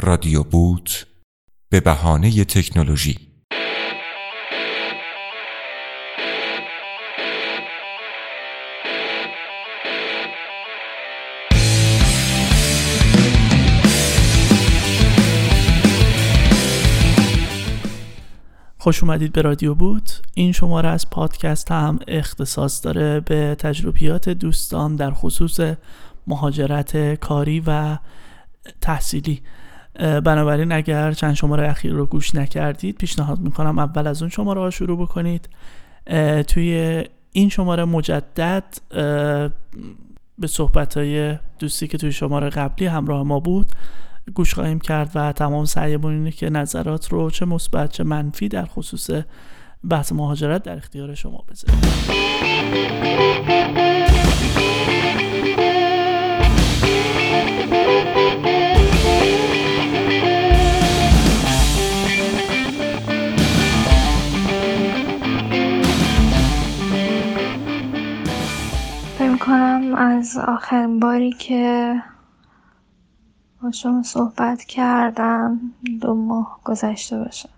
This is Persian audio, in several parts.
رادیو بوت به بهانه تکنولوژی. خوش اومدید به رادیو بوت. این شماره از پادکست هم اختصاص داره به تجربیات دوستان در خصوص مهاجرت کاری و تحصیلی. بنابراین اگر چند شماره اخیر رو گوش نکردید پیشنهاد می‌کنم اول از اون شماره ها شروع بکنید. توی این شماره مجدد به صحبت های دوستی که توی شماره قبلی همراه ما بود گوش خواهیم کرد و تمام سعیمون اینه که نظرات رو چه مثبت چه منفی در خصوص بحث مهاجرت در اختیار شما بذاریم از آخرین باری که با شما صحبت کردم دو ماه گذشته باشه.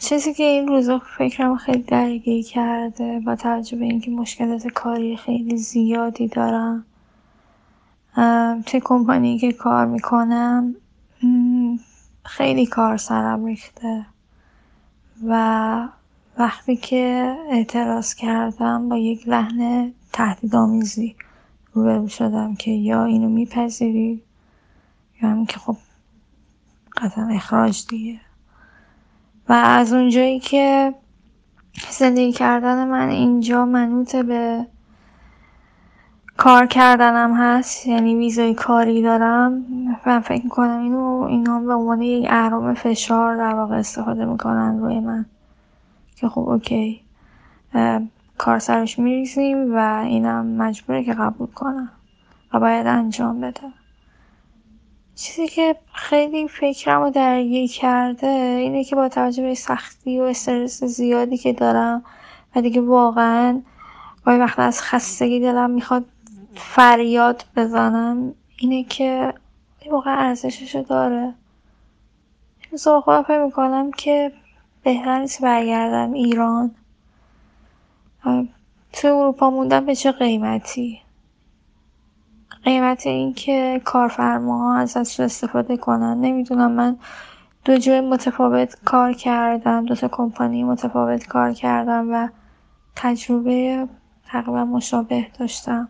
چیزی که این روزا فکرم خیلی درگیر کرده با توجه به اینکه مشکلات کاری خیلی زیادی دارم. توی کمپانی که کار می‌کنم خیلی کار سرم ریخته و وقتی که اعتراض کردم با یک لحن تهدیدآمیزی روبرو شدم که یا اینو میپذیری یا هم که خب قطعا اخراج دیگه. و از اونجایی که زندگی کردن من اینجا منوط به کار کردنم هست یعنی ویزای کاری دارم و فکر می‌کنم اینو اینا به عنوان یک اهرام فشار در واقع استفاده می‌کنن روی من. که خب اوکی. کار سرش میریزیم و اینم مجبوره که قبول کنم و باید انجام بده. چیزی که خیلی فکرم رو درگیر کرده اینه که با توجه به سختی و استرس زیادی که دارم و دیگه واقعا گاهی وقت از خستگی دلم می‌خواد فریاد بزنم اینه که واقعا ارزششو داره. مثلا خودم فکر می‌کنم که بهتر نیست برگردم ایران. تو اروپا موندن به چه قیمتی؟ قیمت اینکه کارفرماها ازش استفاده کنن. نمی‌دونم من دو جای متفاوت کار کردم دو تا کمپانی متفاوت کار کردم و تجربه تقریبا مشابه داشتم.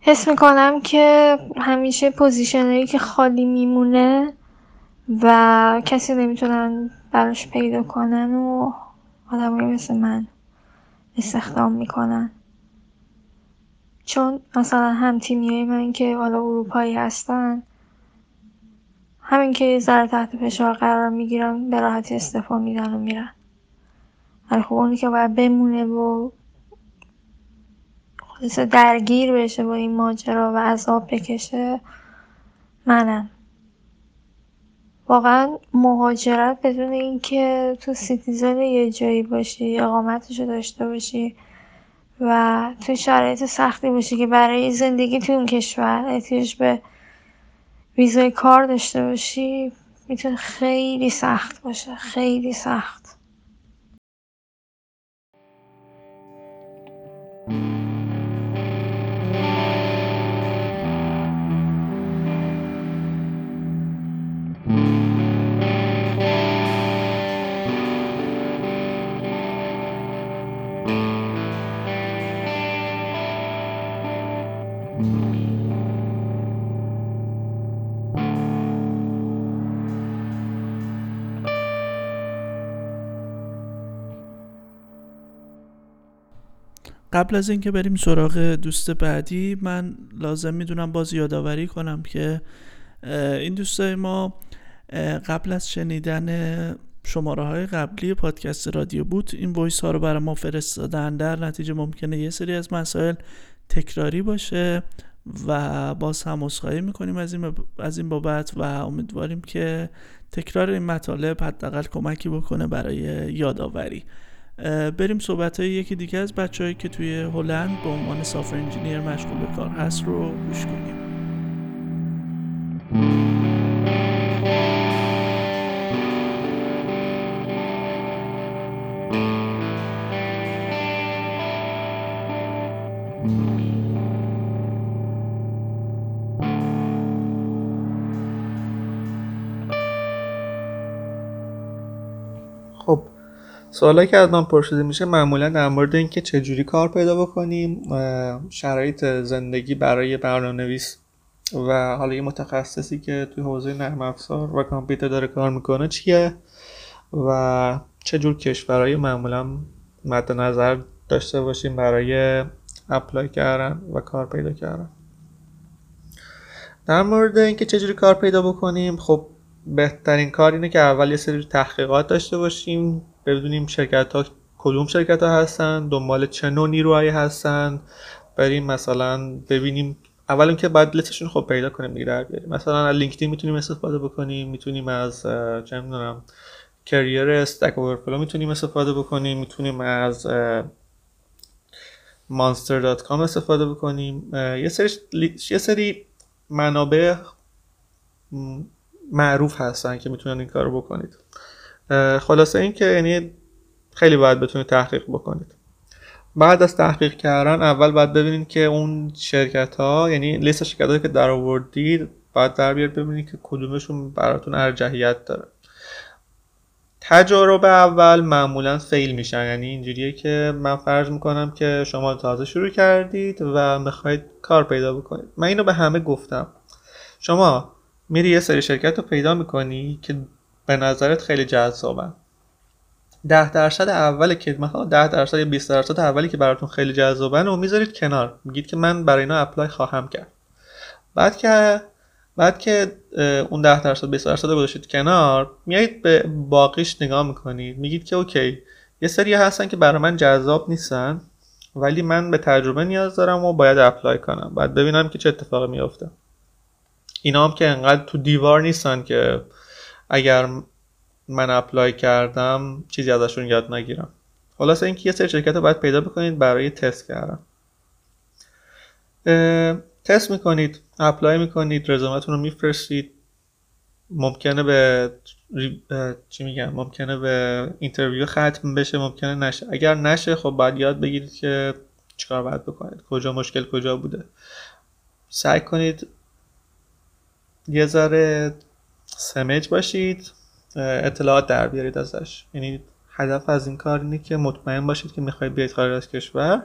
حس می‌کنم که همیشه پوزیشنهایی که خالی میمونه و کسی نمی‌تونن براش پیدا کنن و آدمایی مثل من استخدام می‌کنن. چون مثلا هم تیمیای من که حالا اروپایی هستن همین که ذره تحت فشار قرار می‌گیرن به راحتی استفا میدن و میرن. ولی خب اونی که باید بمونه و خودش درگیر بشه با این ماجرا و عذاب بکشه منم. واقعا مهاجرت بدون اینکه تو citizen یه جایی باشی اقامتشو داشته باشی و تو شرایط سختی باشی که برای زندگی تو اون کشور احتیاج به ویزای کار داشته باشی می‌تونه خیلی سخت باشه خیلی سخت. قبل از اینکه بریم سراغ دوست بعدی من لازم می‌دونم باز یادآوری کنم که این دوستای ما قبل از شنیدن شماره های قبلی پادکست رادیو بود این وایس ها رو برای ما فرستادن. در نتیجه ممکنه یه سری از مسائل تکراری باشه و باز هم اصخایی می‌کنیم از این, از این بابت و امیدواریم که تکرار این مطالب حداقل کمکی بکنه برای یادآوری. بریم صحبت های یکی دیگه از بچههایی که توی هلند به عنوان سافر انجینیر مشغول به کار هست رو گوش کنیم. سوالی که از من پرسیده میشه معمولا در مورد اینکه چجوری کار پیدا بکنیم شرایط زندگی برای برنامه نویس و حالا یه متخصصی که توی حوزه نرم افزار و کامپیوتر داره کار می‌کنه چیه و چه جور کشورهایی معمولا مد نظر داشته باشیم برای اپلای کردن و کار پیدا کردن؟ در مورد اینکه چجوری کار پیدا بکنیم خب بهترین کار اینه که اول یه سری تحقیقات داشته باشیم بدونیم شرکت ها کدوم شرکت ها هستن دنبال چه نوع نیروهایی هستن. بریم مثلا ببینیم اول که بعد لیستشون خب پیدا کنیم دیگه. در بیاریم مثلا از لینکدین می‌تونیم استفاده بکنیم می‌تونیم از چه می‌دونم کریر استک اوورفلو می‌تونیم استفاده بکنیم می‌تونیم از monster.com استفاده بکنیم. یه سری یه سری منابع معروف هستن که می‌تونن این کارو بکنید. خلاصه این که یعنی خیلی باید بتونید تحقیق بکنید. بعد از تحقیق کردن اول باید ببینید که اون شرکت ها یعنی لیست شرکت که در آوردید باید در بیار ببینید که کدومشون براتون ارجحیت داره. تجارب اول معمولا فیل میشن. یعنی اینجوریه که من فرض می‌کنم که شما تازه شروع کردید و می‌خواید کار پیدا بکنید. من اینو به همه گفتم. شما میری یه سری شرکت رو پیدا می‌کنی که به نظرت خیلی جذابن ده درصد اولی که مثلا ده درصد یا 20 درصد اولی که براتون خیلی جذابن و می‌ذارید کنار. میگید که من برای اینا apply خواهم کرد. بعد که بعد که اون 10 درصد 20 درصد گذاشتید کنار میایید به باقیش نگاه می‌کنید. میگید که OK یه سری هستن که برای من جذاب نیستن ولی من به تجربه نیاز دارم و باید apply کنم. بعد ببینم که چه اتفاقی میافته. اینا هم که انقدر تو دیوار نیستن که اگر من apply کردم چیزی ازشون یاد نگیرم. خلاصه اینکه یه سری شرکت رو باید پیدا بکنید برای تست کردن. تست می‌کنید apply می‌کنید رزومتون رو میفرستید. ممکنه به چی میگم ممکنه به interview ختم بشه ممکنه نشه. اگر نشه خب باید یاد بگیرید که چیکار باید بکنید. کجا مشکل کجا بوده. سعی کنید یه ذره سمج باشید اطلاعات در بیارید ازش. یعنی هدف از این کار اینه که مطمئن باشید که می‌خواید بیاید خارج از کشور.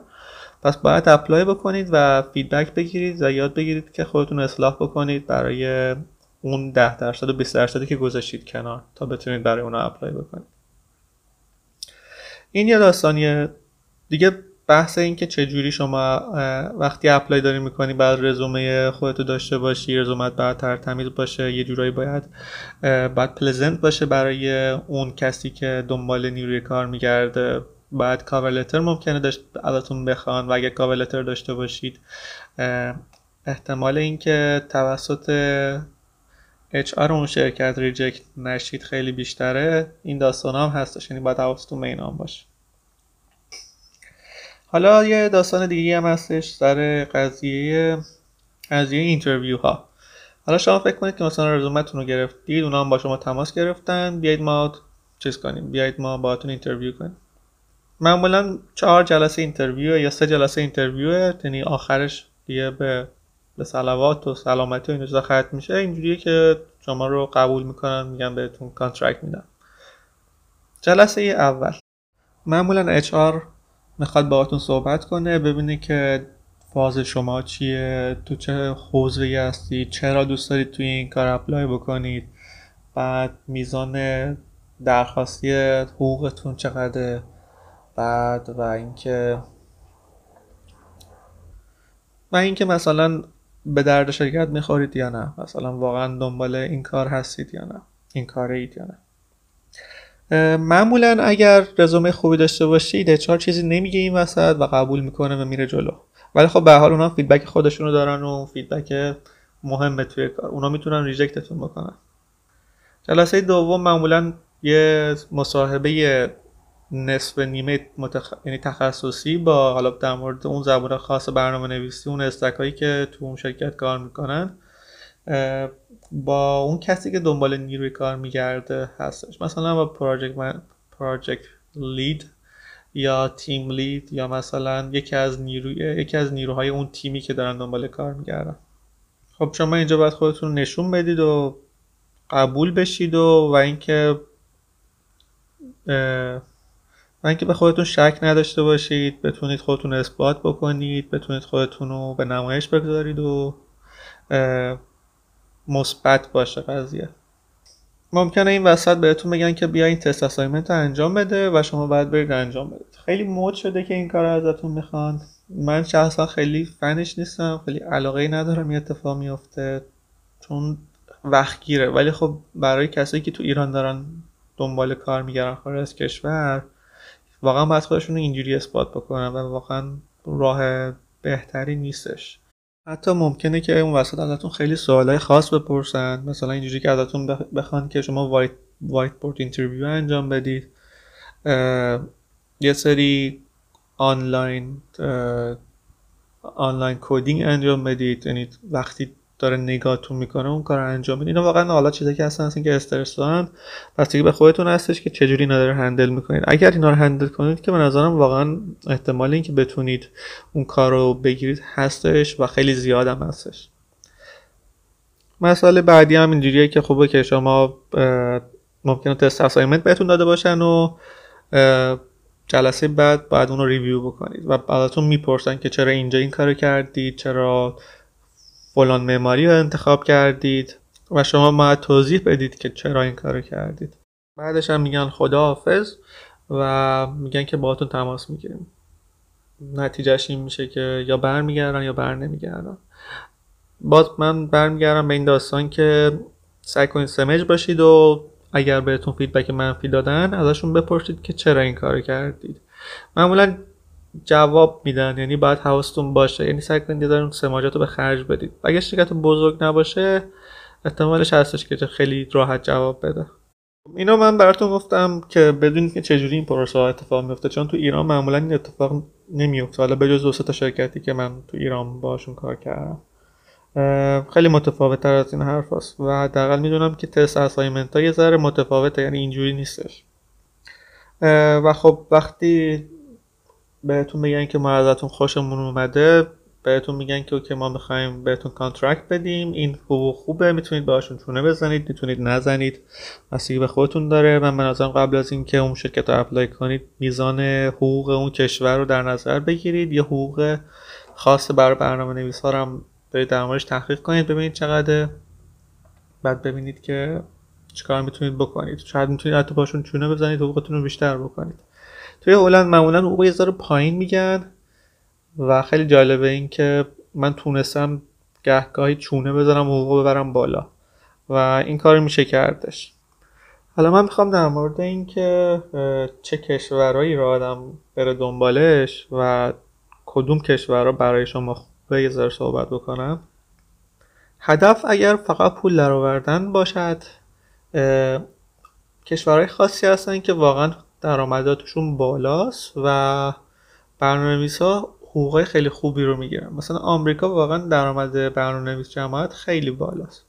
پس باید apply بکنید و feedback بگیرید و یاد بگیرید که خودتون اصلاح بکنید برای اون 10 درصد و 20 درصدی که گذاشتید کنار تا بتونید برای اونا apply بکنید. این یه داستانیه. دیگه بحث این که چجوری شما وقتی apply داری می‌کنی بعد رزومه خودتو داشته باشی رزومت باید ترتمیز باشه یه جورایی باید باید pleasant باشه برای اون کسی که دنبال نیروی کار میگرده. بعد کاور ممکنه داشت ازتون بخوان و اگه کاور داشته باشید احتمال اینکه توسط HR اون شرکت reject نشید خیلی بیشتره. این داستان هم هستش یعنی باید حواستون به اینا باشه. حالا یه داستان دیگه هم هستش سر قضیه قضیه interview ها حالا شما فکر کنید که مثلا رزومتون رو گرفتید اونا هم با شما تماس گرفتن. بیایید ما چیز کنیم. بیایید ما باهاتون interview کنیم. معمولا چهار جلسه interview یا سه جلسه interview یعنی آخرش دیگه به به صلوات و سلامتی و این ختم میشه. اینجوریه که شما رو قبول می‌کنن میگن بهتون contract میدن. جلسه اول. معمولا آر می‌خواد باهاتون صحبت کنه ببینه که فاز شما چیه تو چه حوزه هستی چرا دوست دارید توی این کار اپلای بکنید بعد میزان درخواستی حقوقتون چقدر بعد و اینکه و اینکه مثلا به درد شرکت می‌خورید یا نه مثلا واقعا دنبال این کار هستید یا نه این کاره اید یا نه. معمولا اگر رزومه خوبی داشته باشید HR چیزی نمیگه این وسط و قبول می‌کنه و میره جلو. ولی خب به حال اونا feedback خودشونو دارن و feedback مهمه توی کار. اونا می‌تونن reject تون بکنن. جلسه دوم معمولا یه مصاحبه نصف نیمه متخ... یعنی تخصصی با حالا در مورد اون زبان خاص برنامه نویسی اون stack ایی که تو اون شرکت کار می‌کنن. با اون کسی که دنبال نیروی کار میگرده هستش. مثلا با پراجکت من پراجکت لید یا تیم لید یا مثلا یکی از نیروی یکی از نیروهای اون تیمی که دارن دنبال کار میگردن. خب شما اینجا باید خودتون نشون بدید و قبول بشید و و اینکه و اینکه به خودتون شک نداشته باشید. بتونید خودتون اثبات بکنید. بتونید خودتون رو به نمایش بگذارید و مثبت باشه قضیه. ممکنه این وسط بهتون بگن که بیا این تست اسایمنت رو انجام بده و شما باید برید انجام بدید. خیلی مود شده که این کار ازتون می‌خوان من شخصا خیلی فنش نیستم خیلی علاقه ای ندارم این اتفاق میفته چون وقت گیره. ولی خب برای کسایی که تو ایران دارن دنبال کار میگردن خارج از کشور واقعا باید خودشون اینجوری اثبات بکنن و واقعا راه بهتری نیستش. حتی ممکنه که اون وسط ازتون خیلی سوالای خاص بپرسن. مثلا اینجوری که ازتون بخوان که شما white, whiteboard interview انجام بدید. یه سری آنلاین آنلاین coding انجام بدید. یعنی وقتی داره نگاهتون می‌کنه اون کار انجام بدید اینا واقعا حالا چیزایی که هستن که استرس دارن بسته به خودتون هستش که چجوری اینا رو handle می‌کنید اگر اینا رو handle کنید که به نظرم واقعا احتمال اینکه بتونید اون کار رو بگیرید هستش و خیلی زیاد هم هستش. مسئله بعدی هم اینجوریه که خوبه که شما ممکنه تست اسایمنت بهتون داده باشن و جلسه بعد باید اون رو ریویو بکنید. و بعدتون می‌پرسن که چرا اینجا این کارو کردید چرا فلان معماری رو انتخاب کردید و شما باید توضیح بدید که چرا این کارو کردید. بعدش هم میگن خداحافظ و میگن که باهاتون تماس می‌گیریم. نتیجهش این میشه که یا برمیگردن یا بر نمیگردن باز من برمیگردم به این داستان که سعی کنید سمج باشید و اگر بهتون فیدبک منفی دادن ازشون بپرسید که چرا این کار کردید. معمولا جواب میدن یعنی باید حواستون باشه. یعنی سعی کنید دارون سماجات رو به خرج بدید. اگر شرکت بزرگ نباشه احتمالش هستش که خیلی راحت جواب بده. اینو من براتون گفتم که بدونید که چجوری این پروسه اتفاق میفته چون تو ایران معمولا این اتفاق نمیفته. حالا به جز تا شرکتی که من تو ایران باشون کار کردم. خیلی متفاوت تر از این حرف هست و حداقل می‌دونم که تست اسایمنت ها یه ذره متفاوته یعنی اینجوری نیستش. و خب وقتی بهتون میگن که ما ازتون خوشمون اومده. بهتون میگن که OK ما می‌خوایم بهتون contract بدیم. این حقوق خوبه. می‌تونید باشون چونه بزنید. می‌تونید نزنید. بستگی به خودتون داره. من به قبل از اینکه اون شرکت رو apply کنید میزان حقوق اون کشور رو در نظر بگیرید. یه حقوق خاص برای برنامه نویس ها هم برید در موردش تحقیق کنید ببینید چقدر بعد ببینید که چیکار می‌تونید بکنید. شاید می‌تونید حتی باشون چونه بزنید حقوقتون رو بیشتر بکنید. توی هلند معمولا حقوق یه پایین میگن و خیلی جالبه این که من تونستم گهگاهی چونه بذارم حقوق ببرم بالا و این کار میشه کردش. حالا من می‌خوام در مورد این که چه کشورهایی را آدم بره دنبالش و کدوم کشورها برای شما خوبه یه ذره صحبت بکنم. هدف اگر فقط پول درآوردن باشد کشورهای خاصی هستن که واقعا درآمداتشون بالاست و برنامه‌نویس ها حقوق خیلی خوبی رو می‌گیرن. مثلا آمریکا واقعا درآمد برنامه‌نویس جماعت خیلی بالاست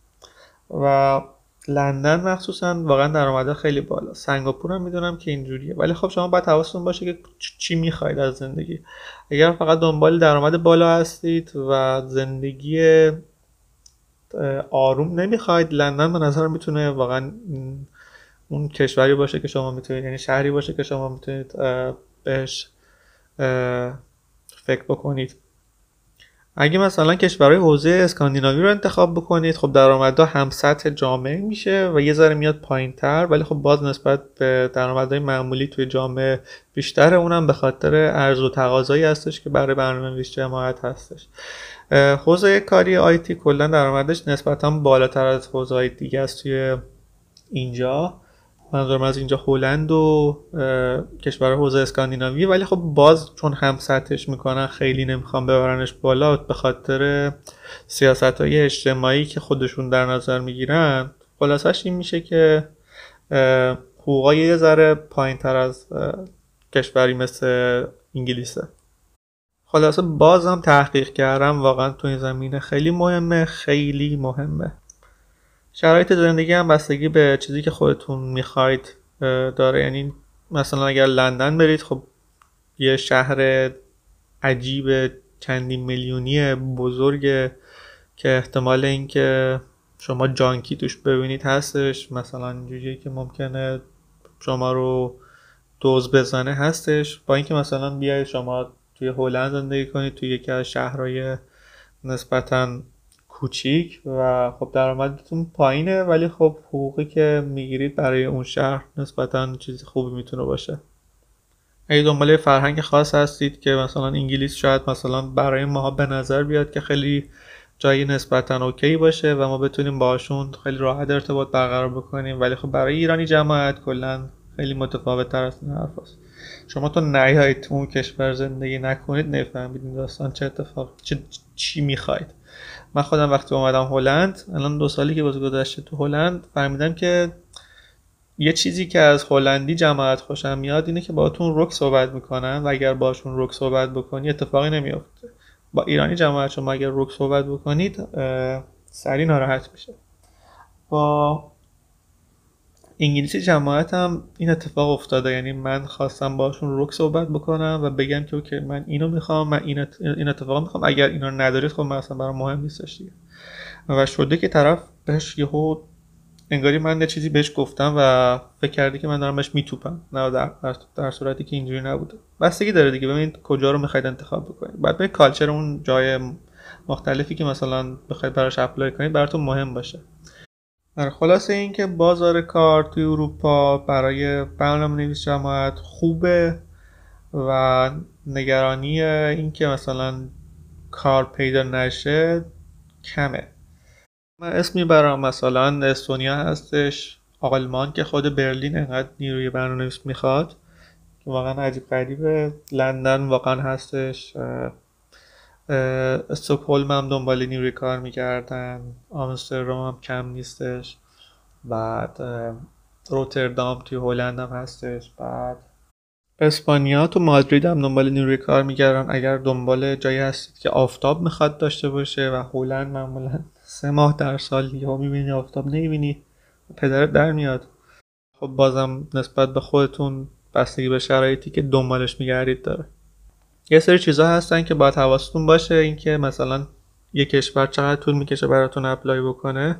و لندن مخصوصا واقعا درآمد خیلی بالا سنگاپور هم می‌دونم که اینجوریه. ولی خب شما باید حواستون باشه که چی می‌خواید از زندگی. اگر فقط دنبال درآمد بالا هستید و زندگی آروم نمی‌خواید لندن به نظر می‌تونه واقعا اون کشوری باشه که شما می‌تونید یعنی شهری باشه که شما می‌تونید بهش فکر بکنید. اگه مثلا کشورهای حوزه اسکاندیناوی رو انتخاب بکنید خب درآمدها هم سطح جامعه میشه و یه ذره میاد پایین تر ولی خب باز نسبت به درآمدهای معمولی توی جامعه بیشتره اونم به خاطر ارز و تقاضایی هستش که برای برنامه جماعت هستش. حوزه کاری آیتی کلا درآمدش نسبتا بالاتر از حوزه های دیگه است توی اینجا. منظورم از اینجا هلند و کشور حوزه اسکاندیناوی. ولی خب باز چون هم سطحش می‌کنن خیلی نمی‌خوام ببرنش بالا. به خاطر سیاست های اجتماعی که خودشون در نظر می‌گیرن خلاصش این میشه که حقوقای یه ذره پایین تر از کشوری مثل انگلیسه. خلاصه بازم تحقیق کردم. واقعا تو این زمینه خیلی مهمه. خیلی مهمه. شرایط زندگی هم بستگی به چیزی که خودتون می‌خواید داره. یعنی مثلا اگر لندن برید خب یه شهر عجیب چندین میلیونی بزرگ که احتمال اینکه شما جانکی توش ببینید هستش. مثلا اینجوریه که ممکنه شما رو دوز بزنه هستش. با اینکه مثلا بیاید شما توی هلند زندگی کنید توی یکی از شهرهای نسبتا کوچیک و خب درآمدتون پایینه ولی خب حقوقی که می‌گیرید برای اون شهر نسبتا چیز خوبی می‌تونه باشه. اگه دنبال فرهنگ خاص هستید که مثلا انگلیس شاید مثلا برای ما به نظر بیاد که خیلی جایی نسبتا اوکی باشه و ما بتونیم باشون خیلی راحت ارتباط برقرار بکنیم ولی خب برای ایرانی جماعت کلا خیلی متفاوت تر از این حرف شما تو نیایید اون کشور زندگی نکنید نفهمید این داستان چه اتفاق چه چی می‌خواید. من خودم وقتی اومدم هلند الان دو سالی که باز گذشته تو هلند فهمیدم که یه چیزی که از هلندی جماعت خوشم میاد اینه که باهاتون رک صحبت می‌کنن و اگر باشون رک صحبت بکنی اتفاقی نمیافته. با ایرانی جماعت شما اگر رک صحبت بکنید سری ناراحت میشه. با انگلیسی جماعت هم این اتفاق افتاده. یعنی من خواستم باشون رک صحبت بکنم و بگم که اوکی من اینو می‌خوام من این, اتفاق می‌خوام. اگر اینو ندارید خب من اصلا برام مهم نیستش دیگه. و شده که طرف بهش یهو انگاری من یه چیزی بهش گفتم و فکر کردی که من دارم بهش میتوپم. نه در, در صورتی که اینجوری نبوده. بستگی داره دیگه. ببینید کجا رو می‌خواید انتخاب بکنید. بعد به کالچر اون جای مختلفی که مثلا بخواید براش اپلای کنید براتون مهم باشه. در خلاصه اینکه بازار کار توی اروپا برای برنامه نویس جماعت خوبه و نگرانی اینکه مثلا کار پیدا نشه کمه. من اسم می‌برم مثلا استونیا هستش آلمان که خود برلین انقدر نیروی برنامه نویس می‌خواد. واقعا عجیب غریبه. لندن واقعا هستش. استوکهلم هم دنبال نیروی کار می‌کردن. آمستردام هم کم نیستش. بعد روتردام توی هلند هم هستش. بعد اسپانیا تو مادرید هم دنبال نیروی کار میگردن. اگر دنبال جایی هستید که آفتاب می‌خواد داشته باشه و هلند معمولا سه ماه در سال دیگه می‌بینی آفتاب نمی‌بینی پدرت در میاد. خب بازم نسبت به خودتون بستگی به شرایطی که دنبالش میگردید داره. یه سری چیزها هستن که باید حواستون باشه اینکه مثلا یه کشور چقدر طول می‌کشه براتون apply بکنه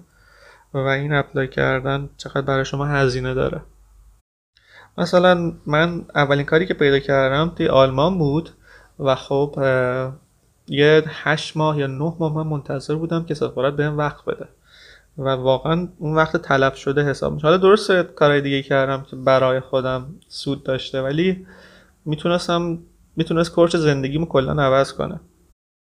و این apply کردن چقدر برای شما هزینه داره. مثلا من اولین کاری که پیدا کردم توی آلمان بود و خب یه هشت ماه یا نه ماه من منتظر بودم که سفارت بهم وقت بده و واقعا اون وقت تلف شده حساب میشه حالا درسته کارهای دیگه کردم که برای خودم سود داشته ولی می‌تونستم می‌تونست course زندگیمو کلا عوض کنه.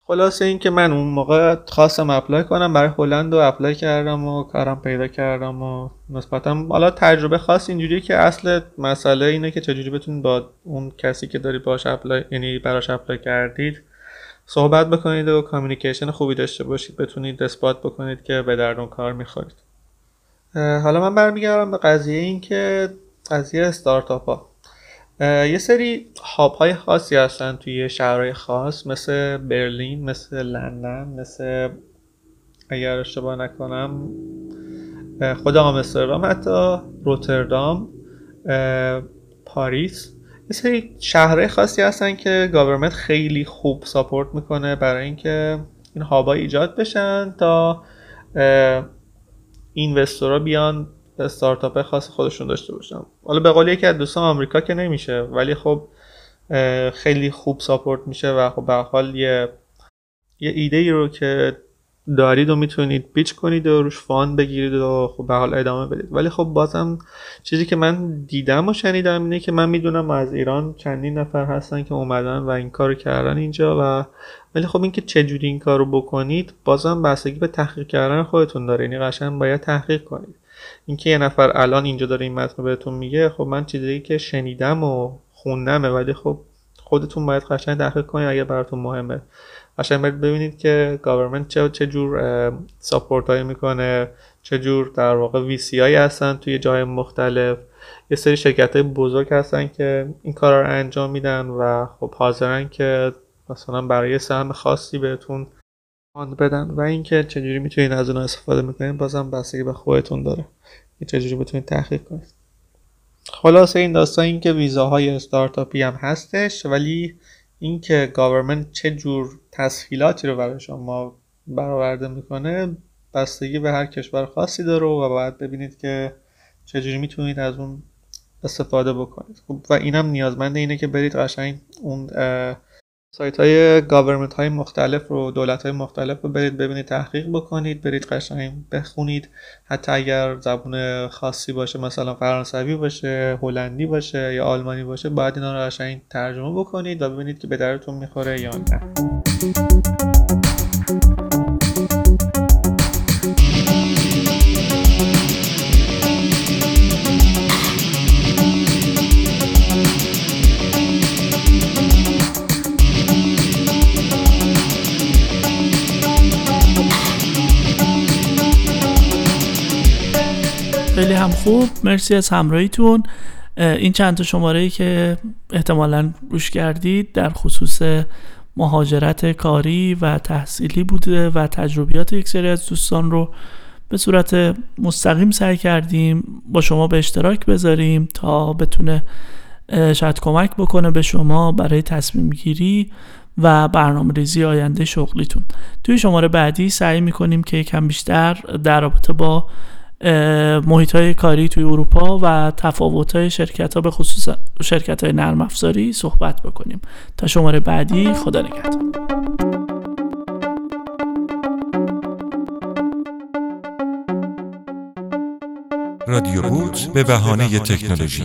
خلاصه اینکه من اون موقع خواستم apply کنم برای هلند و apply کردم و کارم پیدا کردم و نسبتا حالا تجربه خاص اینجوریه که اصل مسئله اینه که چجوری بتونید با اون کسی که دارید باش apply یعنی براش apply کردید صحبت بکنید و communication خوبی داشته باشید. بتونید اثبات بکنید که به دردشون کار می‌خورید. حالا من برمیگردم به قضیه این که قضیه استارتاپ ها یه سری hub های خاصی هستن توی شهرهای خاص مثل برلین مثل لندن مثل اگر اشتباه نکنم خود آمستردام حتی روتردام پاریس. یه سری شهرهای خاصی هستن که government خیلی خوب support می‌کنه برای اینکه این hub ا ایجاد بشن تا اینوستورا بیان استارتاپ خاص خودشون داشته باشن. حالا به قول یکی از دوستان آمریکا که نمیشه ولی خب خیلی خوب ساپورت میشه و خب به حال یه یه ایده ای رو که دارید و می‌تونید پیچ کنید و روش فان بگیرید و خب به حال ادامه بدید. ولی خب بازم چیزی که من دیدم و شنیدم اینه که من می‌دونم از ایران چندین نفر هستن که اومدن و این کارو کردن اینجا و ولی خب اینکه چجوری این کارو بکنید بازم بستگی به تحقیق کردن خودتون داره. یعنی قشنگ باید تحقیق کنید. اینکه یه نفر الان اینجا داره این متن بهتون میگه خب من چیزی که شنیدم و خوندمه ولی خب خودتون باید قشنگ تحقیق کنید اگر براتون مهمه. قشنگ باید ببینید که government چه چه جور support هایی می‌کنه چه جور در واقع VC هایی هستن توی جای مختلف. یه سری شرکت های بزرگ هستن که این کار رو انجام میدن و خب حاضرن که مثلا برای سهم خاصی بهتون fund بدن و اینکه چجوری می‌تونید از اون استفاده می‌کنید بازم بستگی به خودتون داره که چجوری بتونید تحقیق کنید. خلاصه این داستان این که ویزاهای استارتاپی هم هستش ولی اینکه government چه جور تسهیلاتی رو برای شما برآورده می‌کنه بستگی به هر کشور خاصی داره و باید ببینید که چجوری می‌تونید از اون استفاده بکنید. خب و اینم نیازمند اینه که برید قشنگ اون سایت های گاورمنت های مختلف رو دولت های مختلف رو برید ببینید تحقیق بکنید برید قشنگ بخونید. حتی اگر زبون خاصی باشه مثلا فرانسوی باشه هلندی باشه یا آلمانی باشه باید اینا رو قشنگ ترجمه بکنید و ببینید که به درتون می‌خوره یا نه. خوب. مرسی از همراهیتون. این چند تا شماره ای که احتمالا روش کردید در خصوص مهاجرت کاری و تحصیلی بوده و تجربیات یک سری از دوستان رو به صورت مستقیم سعی کردیم با شما به اشتراک بذاریم تا بتونه شاید کمک بکنه به شما برای تصمیم گیری و برنامه ریزی آینده شغلیتون. توی شماره بعدی سعی می‌کنیم که یکم بیشتر در رابطه با محیط های کاری توی اروپا و تفاوت های شرکت ها به خصوص شرکت های نرم افزاری صحبت بکنیم. تا شماره بعدی خدا نگهدار. رادیو بود به بهانه تکنولوژی.